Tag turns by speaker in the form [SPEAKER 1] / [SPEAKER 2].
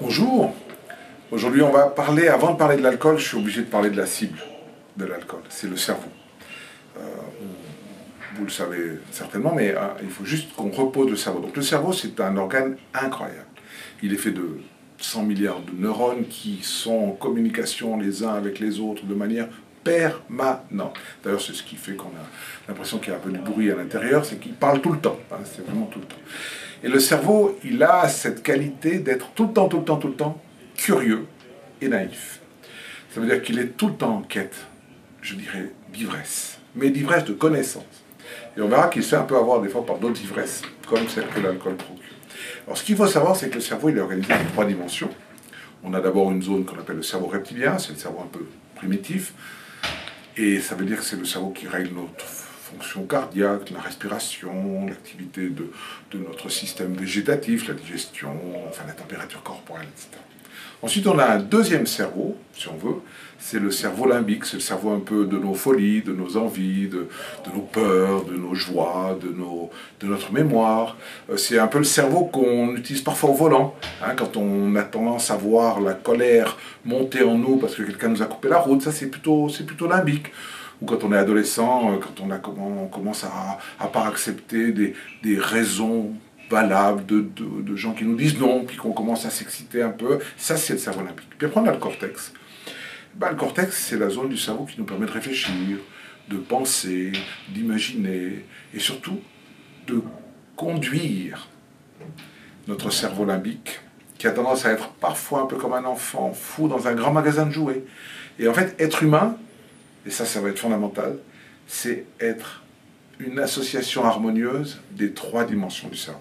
[SPEAKER 1] Bonjour. Aujourd'hui, on va parler, avant de parler de l'alcool, je suis obligé de parler de la cible de l'alcool. C'est le cerveau. Euh, vous le savez certainement, mais hein, il faut juste qu'on repose le cerveau. Donc le cerveau, c'est un organe incroyable. Il est fait de 100 milliards de neurones qui sont en communication les uns avec les autres de manière permanente. D'ailleurs, c'est ce qui fait qu'on a l'impression qu'il y a un peu du bruit à l'intérieur, c'est qu'il parle tout le temps. Hein, c'est vraiment tout le temps. Et le cerveau, il a cette qualité d'être tout le temps, tout le temps, tout le temps curieux et naïf. Ça veut dire qu'il est tout le temps en quête, je dirais, d'ivresse, mais d'ivresse de connaissance. Et on verra qu'il se fait un peu avoir des fois par d'autres ivresses, comme celle que l'alcool procure. Alors ce qu'il faut savoir, c'est que le cerveau, il est organisé en trois dimensions. On a d'abord une zone qu'on appelle le cerveau reptilien, c'est le cerveau un peu primitif, et ça veut dire que c'est le cerveau qui règle notre fonction cardiaque, la respiration, l'activité de, notre système végétatif, la digestion, enfin la température corporelle, etc. Ensuite, on a un deuxième cerveau, si on veut, c'est le cerveau limbique, c'est le cerveau un peu de nos folies, de nos envies, de, de nos peurs, de nos joies, de, nos, de notre mémoire. Euh, c'est un peu le cerveau qu'on utilise parfois au volant, hein, quand on a tendance à voir la colère monter en nous parce que quelqu'un nous a coupé la route, ça c'est plutôt, plutôt limbique ou quand on est adolescent, euh, quand on, a, on commence à ne pas accepter des, des raisons de, de, gens qui nous disent non, puis qu'on commence à s'exciter un peu. Ça, c'est le cerveau limbique. Puis après, on a le cortex. Ben, le cortex, c'est la zone du cerveau qui nous permet de réfléchir, de penser, d'imaginer, et surtout de conduire notre cerveau limbique, qui a tendance à être parfois un peu comme un enfant fou dans un grand magasin de jouets. Et en fait, être humain, et ça, ça va être fondamental, c'est être une association harmonieuse des trois dimensions du cerveau.